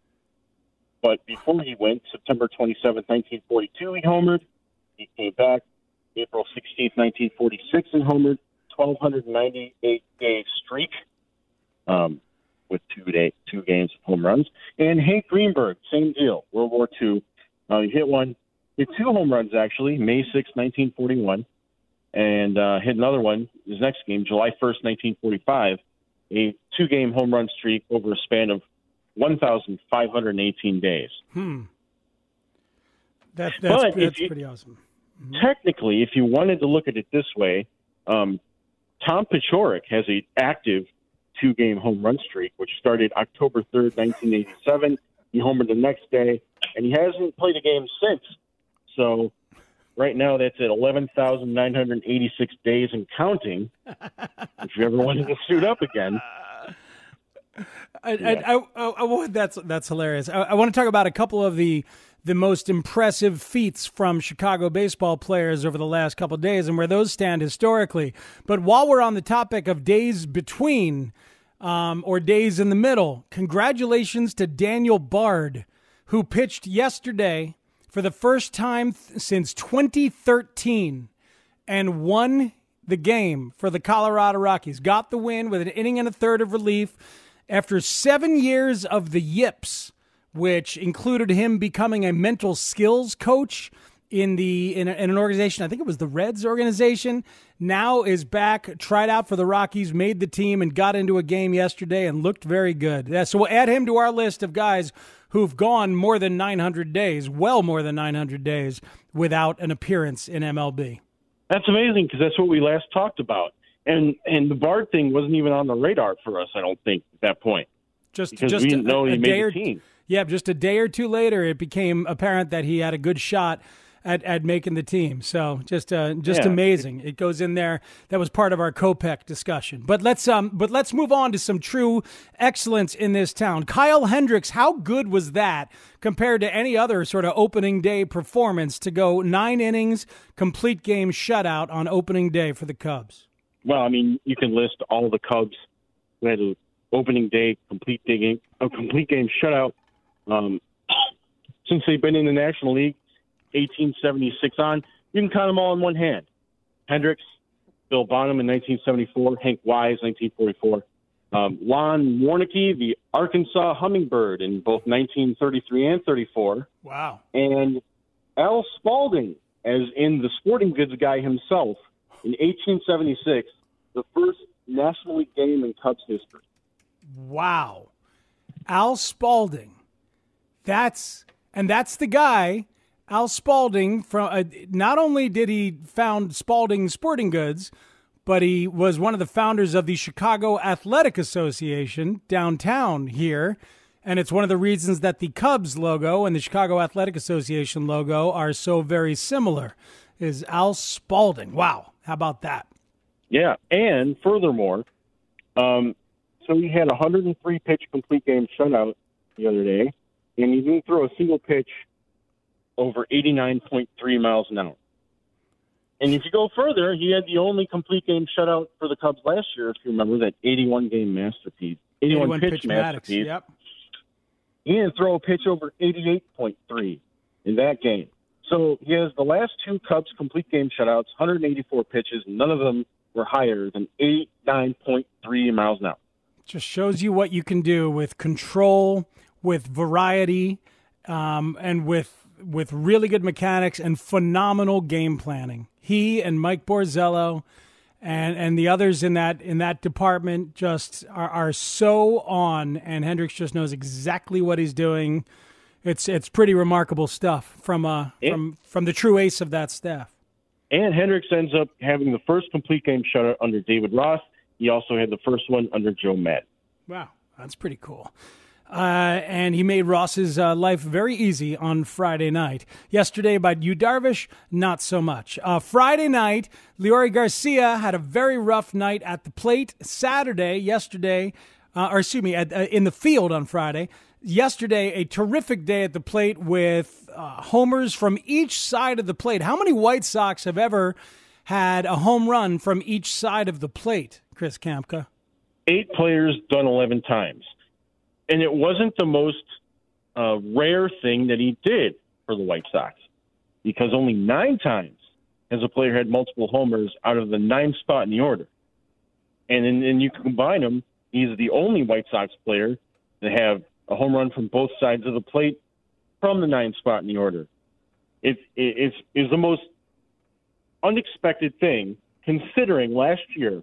but before he went, September 27th, 1942, he homered. He came back April 16th, 1946, and homered. 1,298 day streak um, with two day two games of home runs. And Hank Greenberg, same deal, World War II. Uh, he hit one, hit two home runs actually, May 6, 1941, and uh, hit another one his next game, July 1st, 1945, a two game home run streak over a span of 1,518 days. Hmm. That, that's But that's you- pretty awesome. Technically, if you wanted to look at it this way, um, Tom Paciorek has a active two game home run streak, which started October 3rd, 1987. He homered the next day, and he hasn't played a game since. So right now, that's at 11,986 days and counting. if you ever wanted to suit up again. I, I, I, I, I- that's that's hilarious. I, I want to talk about a couple of the the most impressive feats from Chicago baseball players over the last couple of days and where those stand historically. But while we're on the topic of days between um, or days in the middle, congratulations to Daniel Bard, who pitched yesterday for the first time th- since 2013 and won the game for the Colorado Rockies. Got the win with an inning and a third of relief. after seven years of the yips, which included him becoming a mental skills coach in the in, a, in, an organization. I think it was the Reds organization. Now is back, tried out for the Rockies, made the team, and got into a game yesterday and looked very good. Yeah, so we'll add him to our list of guys who've gone more than 900 days, well more than 900 days, without an appearance in MLB. That's amazing because that's what we last talked about, and and the Bard thing wasn't even on the radar for us. I don't think at that point. Just because just we didn't a, know he made the team. Yeah, just a day or two later, it became apparent that he had a good shot at, at making the team. So just uh, just Yeah. amazing. It goes in there. That was part of our COPEC discussion. But let's um but let's move on to some true excellence in this town. Kyle Hendricks, how good was that compared to any other sort of opening day performance to go nine innings, complete game shutout on opening day for the Cubs? Well, I mean, you can list all the Cubs who had an opening day complete game, a complete game shutout. Um, since they've been in the National League, 1876 on, you can count them all in one hand. Hendricks, Bill Bonham in 1974, Hank Wyse 1944, um, Lon Warneke, the Arkansas Hummingbird in both 1933 and 34, Wow. and Al Spalding, as in the sporting goods guy himself, in 1876, the first National League game in Cubs history. Wow. Al Spalding. That's and that's the guy Al Spalding from uh, not only did he found Spalding Sporting Goods, but he was one of the founders of the Chicago Athletic Association downtown here. And it's one of the reasons that the Cubs logo and the Chicago Athletic Association logo are so very similar. Is Al Spalding. Wow. How about that? Yeah, and furthermore, um, so he had a 103 pitch complete game shutout the other day, and he didn't throw a single pitch over 89.3 miles an hour. And if you go further, he had the only complete game shutout for the Cubs last year, if you remember that 81 game masterpiece, 81, pitch, Maddux. masterpiece. Yep. He didn't throw a pitch over 88.3 in that game. So he has the last two Cubs complete game shutouts, 184 pitches. None of them were higher than 89.3 miles an hour. just shows you what you can do with control, with variety, um, and with with really good mechanics and phenomenal game planning. He and Mike Borzello and and the others in that in that department just are, are so on and Hendricks just knows exactly what he's doing. It's it's pretty remarkable stuff from uh from from the true ace of that staff. And Hendricks ends up having the first complete game shutout under David Ross. He also had the first one under Joe Maddon. Wow, that's pretty cool. Uh, and he made Ross's uh, life very easy on Friday night. Yesterday, by Yu Darvish, not so much. Uh, Friday night, Leury Garcia had a very rough night at the plate. Saturday, yesterday, uh, or excuse me, at, uh, in the field on Friday. Yesterday, a terrific day at the plate with uh, homers from each side of the plate. How many White Sox have ever had a home run from each side of the plate, Chris Kamka? Eight players done 11 times. And it wasn't the most uh, rare thing that he did for the White Sox because only nine times has a player had multiple homers out of the ninth spot in the order. And then you combine them, he's the only White Sox player to have a home run from both sides of the plate from the ninth spot in the order. It, it, it's, it's the most unexpected thing considering last year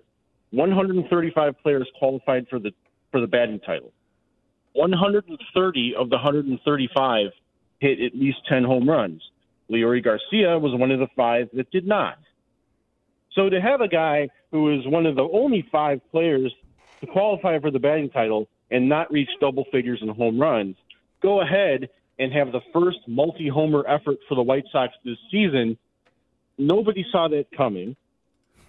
135 players qualified for the for the batting title. 130 of the 135 hit at least 10 home runs. Leury Garcia was one of the five that did not. So to have a guy who is one of the only five players to qualify for the batting title and not reach double figures in home runs, go ahead and have the first multi-homer effort for the White Sox this season. Nobody saw that coming,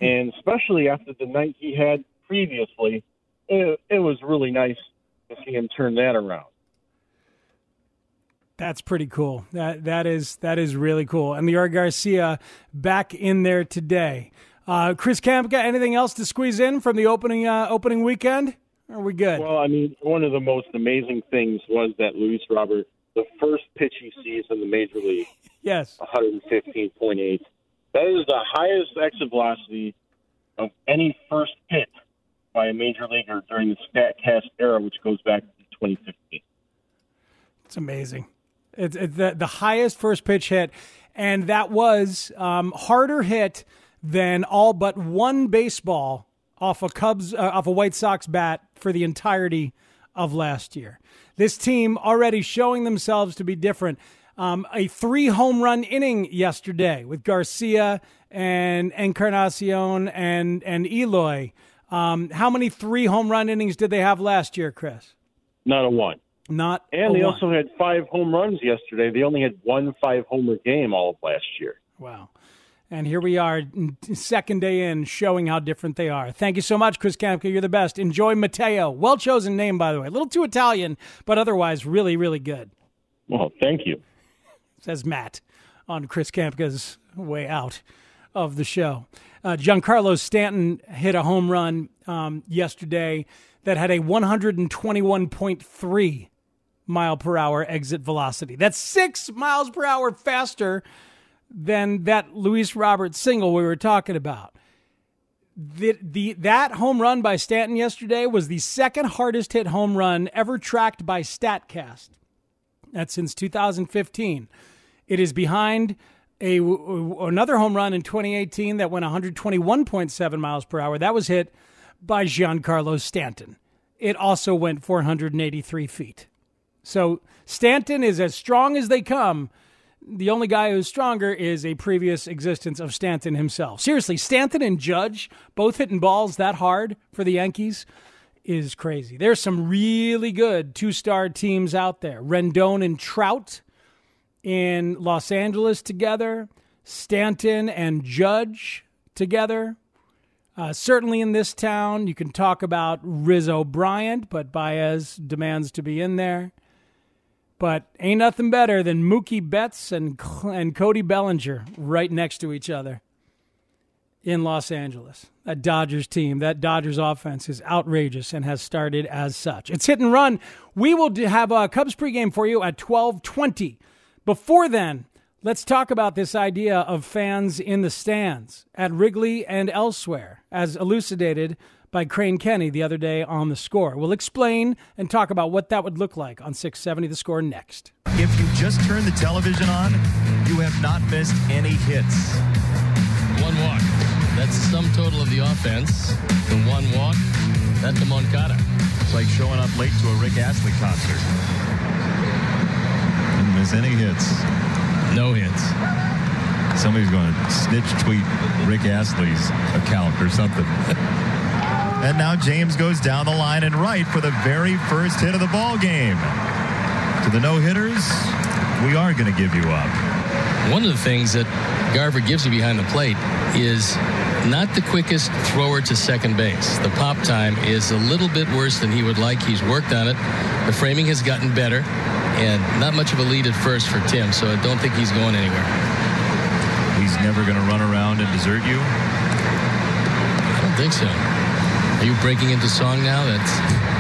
and especially after the night he had previously, it, it was really nice to see him turn that around. That's pretty cool. That that is that is really cool. And Leury Garcia back in there today. Uh, Chris Kamka, anything else to squeeze in from the opening uh, opening weekend? Are we good? Well, I mean, one of the most amazing things was that Luis Robert, the first pitch he sees in the major league, yes, 115.8. That is the highest exit velocity of any first pitch by a major leaguer during the StatCast era, which goes back to 2015. It's amazing. It's, it's the, the highest first pitch hit, and that was um, harder hit than all but one baseball off a Cubs uh, off a White Sox bat for the entirety of last year. This team already showing themselves to be different. Um, a three home run inning yesterday with Garcia and Encarnacion and and Eloy. Um, how many three home run innings did they have last year, Chris? Not a one. Not And they one. also had five home runs yesterday. They only had one five homer game all of last year. Wow. And here we are, second day in, showing how different they are. Thank you so much, Chris Kamka. You're the best. Enjoy Matteo. Well chosen name, by the way. A little too Italian, but otherwise really, really good. Well, thank you. Says Matt on Chris Kamka's way out of the show. Uh, Giancarlo Stanton hit a home run um, yesterday that had a 121.3 mile per hour exit velocity. That's six miles per hour faster than that Luis Roberts single we were talking about. The, the that home run by Stanton yesterday was the second hardest hit home run ever tracked by Statcast. That's since 2015. It is behind a another home run in 2018 that went 121.7 miles per hour. That was hit by Giancarlo Stanton. It also went 483 feet. So Stanton is as strong as they come. The only guy who's stronger is a previous existence of Stanton himself. Seriously, Stanton and Judge both hitting balls that hard for the Yankees is crazy. There's some really good two star teams out there. Rendon and Trout in Los Angeles together, Stanton and Judge together. Uh, certainly in this town, you can talk about Rizzo Bryant, but Baez demands to be in there. But ain't nothing better than Mookie Betts and and Cody Bellinger right next to each other in Los Angeles. That Dodgers team, that Dodgers offense is outrageous and has started as such. It's hit and run. We will have a Cubs pregame for you at 1220. Before then, let's talk about this idea of fans in the stands at Wrigley and elsewhere, as elucidated by Crane Kenny the other day on the score. We'll explain and talk about what that would look like on 670 the score next. If you just turn the television on, you have not missed any hits. One walk. That's the sum total of the offense. And one walk, that's the Moncada. It's like showing up late to a Rick Astley concert. Any hits. No hits. Somebody's going to snitch tweet Rick Astley's account or something. and now James goes down the line and right for the very first hit of the ball game. To the no hitters, we are going to give you up. One of the things that Garver gives you behind the plate is not the quickest thrower to second base. The pop time is a little bit worse than he would like. He's worked on it. The framing has gotten better, and not much of a lead at first for Tim, so I don't think he's going anywhere. He's never going to run around and desert you? I don't think so. Are you breaking into song now? That's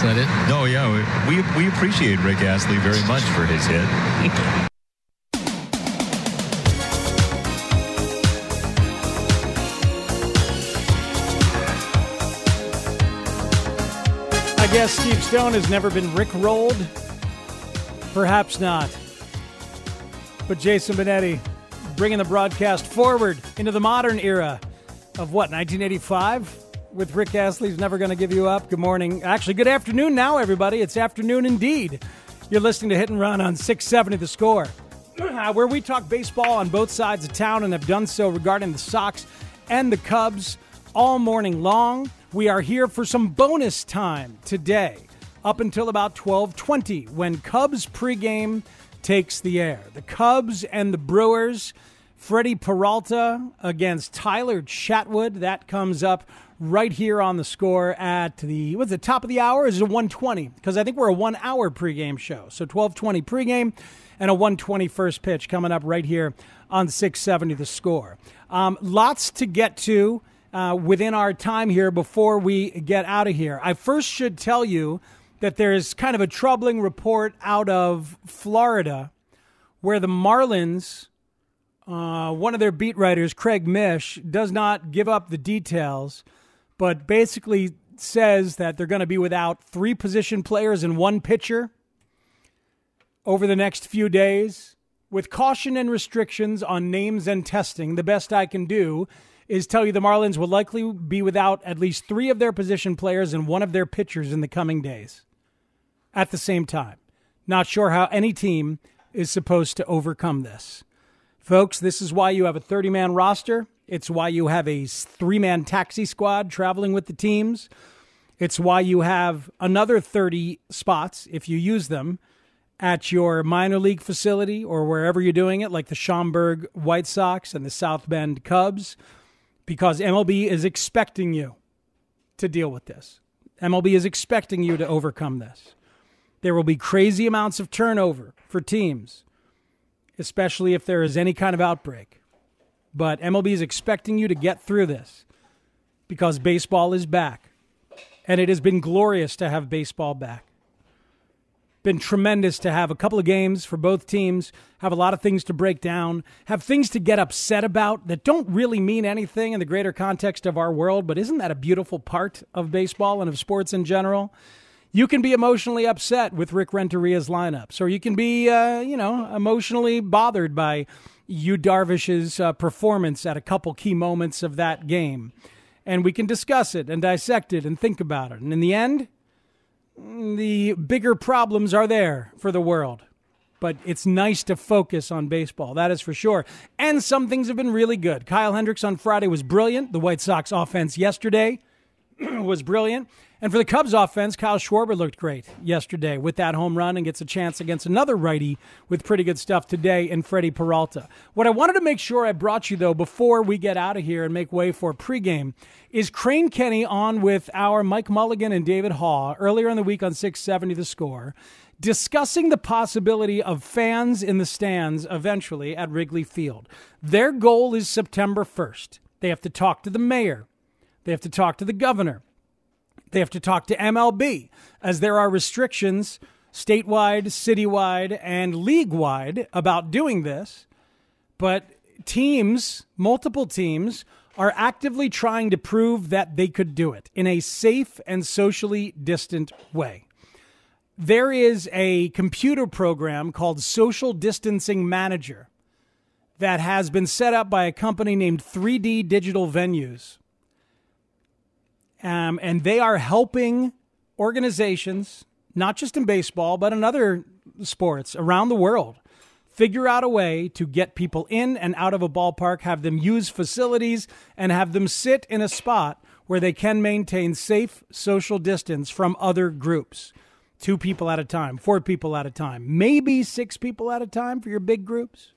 that's not it. No, yeah, we, we appreciate Rick Astley very much for his hit. I guess Steve Stone has never been Rick rolled. Perhaps not. But Jason Benetti bringing the broadcast forward into the modern era of what, 1985? With Rick Astley's Never Gonna Give You Up. Good morning. Actually, good afternoon now, everybody. It's afternoon indeed. You're listening to Hit and Run on 670 The Score, uh, where we talk baseball on both sides of town and have done so regarding the Sox and the Cubs all morning long. We are here for some bonus time today, up until about 1220, when Cubs pregame takes the air. The Cubs and the Brewers, Freddie Peralta against Tyler Chatwood. That comes up right here on the score at the what's the top of the hour? Is it a 120? Because I think we're a one hour pregame show. So 1220 pregame and a 120 first pitch coming up right here on 670 the score. Um, lots to get to uh, within our time here before we get out of here. I first should tell you that there's kind of a troubling report out of Florida where the Marlins, uh, one of their beat writers, Craig Mish, does not give up the details, but basically says that they're going to be without three position players and one pitcher over the next few days. With caution and restrictions on names and testing, the best I can do is tell you the Marlins will likely be without at least three of their position players and one of their pitchers in the coming days at the same time. Not sure how any team is supposed to overcome this. Folks, this is why you have a 30 man roster. It's why you have a three man taxi squad traveling with the teams. It's why you have another 30 spots, if you use them, at your minor league facility or wherever you're doing it, like the Schaumburg White Sox and the South Bend Cubs, because MLB is expecting you to deal with this. MLB is expecting you to overcome this. There will be crazy amounts of turnover for teams, especially if there is any kind of outbreak. But MLB is expecting you to get through this because baseball is back. And it has been glorious to have baseball back been tremendous to have a couple of games for both teams, have a lot of things to break down, have things to get upset about that don't really mean anything in the greater context of our world, but isn't that a beautiful part of baseball and of sports in general? You can be emotionally upset with Rick Renteria's lineups, or you can be, uh, you know, emotionally bothered by Yu Darvish's uh, performance at a couple key moments of that game. And we can discuss it and dissect it and think about it. And in the end, the bigger problems are there for the world. But it's nice to focus on baseball, that is for sure. And some things have been really good. Kyle Hendricks on Friday was brilliant. The White Sox offense yesterday was brilliant. And for the Cubs offense, Kyle Schwarber looked great yesterday with that home run and gets a chance against another righty with pretty good stuff today in Freddie Peralta. What I wanted to make sure I brought you, though, before we get out of here and make way for pregame, is Crane Kenny on with our Mike Mulligan and David Haugh earlier in the week on 670 The Score, discussing the possibility of fans in the stands eventually at Wrigley Field. Their goal is September 1st. They have to talk to the mayor. They have to talk to the governor. They have to talk to MLB, as there are restrictions statewide, citywide, and league wide about doing this. But teams, multiple teams, are actively trying to prove that they could do it in a safe and socially distant way. There is a computer program called Social Distancing Manager that has been set up by a company named 3D Digital Venues um, and they are helping organizations, not just in baseball, but in other sports around the world, figure out a way to get people in and out of a ballpark, have them use facilities, and have them sit in a spot where they can maintain safe social distance from other groups. Two people at a time, four people at a time, maybe six people at a time for your big groups.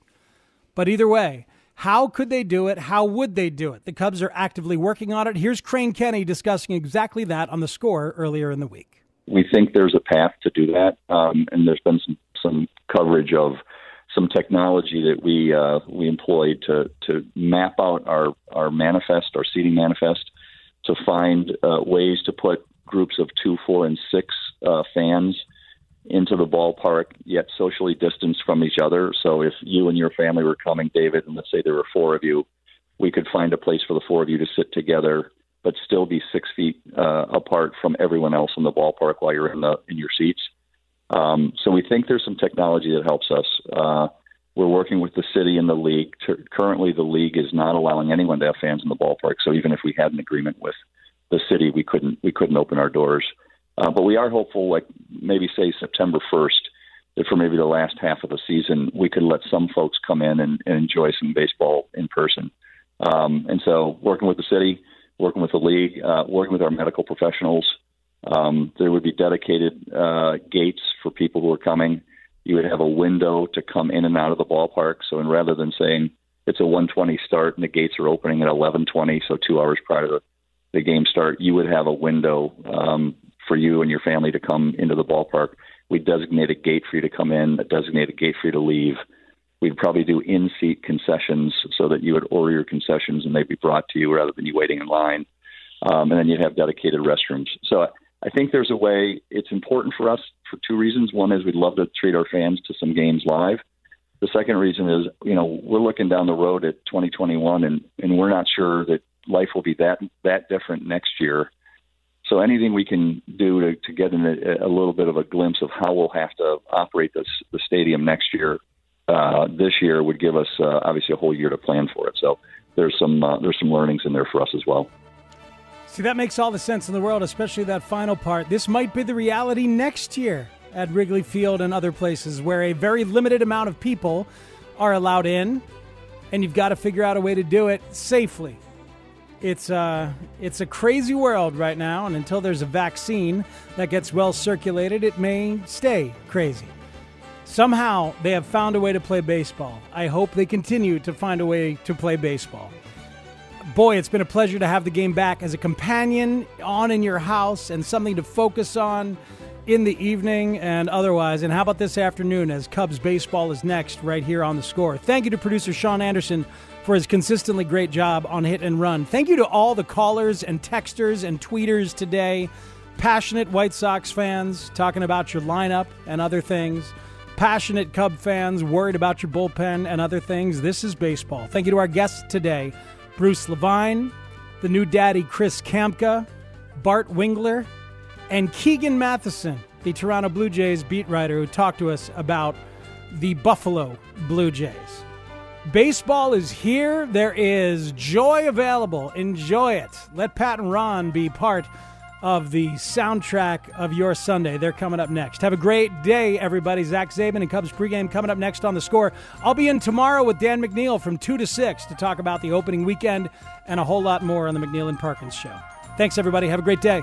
But either way, how could they do it? How would they do it? The Cubs are actively working on it. Here's Crane Kenny discussing exactly that on the score earlier in the week. We think there's a path to do that, um, and there's been some, some coverage of some technology that we uh, we employed to to map out our our manifest, our seating manifest, to find uh, ways to put groups of two, four, and six uh, fans into the ballpark, yet socially distanced from each other. So if you and your family were coming, David, and let's say there were four of you, we could find a place for the four of you to sit together, but still be six feet uh, apart from everyone else in the ballpark while you're in the in your seats. Um, so we think there's some technology that helps us. Uh, we're working with the city and the league. currently, the league is not allowing anyone to have fans in the ballpark. So even if we had an agreement with the city, we couldn't we couldn't open our doors. Uh, but we are hopeful, like maybe say September 1st, that for maybe the last half of the season, we could let some folks come in and, and enjoy some baseball in person. Um, and so, working with the city, working with the league, uh, working with our medical professionals, um, there would be dedicated uh, gates for people who are coming. You would have a window to come in and out of the ballpark. So, and rather than saying it's a 1:20 start and the gates are opening at 11:20, so two hours prior to the, game start, you would have a window um, for you and your family to come into the ballpark. We designate a gate for you to come in, a designated gate for you to leave. We'd probably do in seat concessions so that you would order your concessions and they'd be brought to you rather than you waiting in line. Um, and then you'd have dedicated restrooms. So I think there's a way. It's important for us for two reasons. One is we'd love to treat our fans to some games live. The second reason is, you know, we're looking down the road at 2021, and and we're not sure that life will be that that different next year. So anything we can do to, to get a, a little bit of a glimpse of how we'll have to operate this, the stadium next year, uh, this year would give us uh, obviously a whole year to plan for it. So there's some uh, there's some learnings in there for us as well. See, that makes all the sense in the world, especially that final part. This might be the reality next year at Wrigley Field and other places where a very limited amount of people are allowed in, and you've got to figure out a way to do it safely. It's uh, it's a crazy world right now, and until there's a vaccine that gets well circulated, it may stay crazy. Somehow they have found a way to play baseball. I hope they continue to find a way to play baseball boy, it's been a pleasure to have the game back as a companion on in your house and something to focus on in the evening and otherwise. And how about this afternoon as Cubs baseball is next right here on the score? Thank you to producer Sean Anderson for his consistently great job on hit and run. Thank you to all the callers and texters and tweeters today. Passionate White Sox fans talking about your lineup and other things. Passionate Cub fans worried about your bullpen and other things. This is baseball. Thank you to our guests today. Bruce Levine, the new daddy Chris Kamka, Bart Wingler, and Keegan Matheson, the Toronto Blue Jays beat writer who talked to us about the Buffalo Blue Jays. Baseball is here. There is joy available. Enjoy it. Let Pat and Ron be part of the soundtrack of your Sunday. They're coming up next. Have a great day, everybody. Zach Zaidman and Cubs pregame coming up next on the score. I'll be in tomorrow with Dan McNeil from 2 to 6 to talk about the opening weekend and a whole lot more on the McNeil and Parkins show. Thanks, everybody. Have a great day.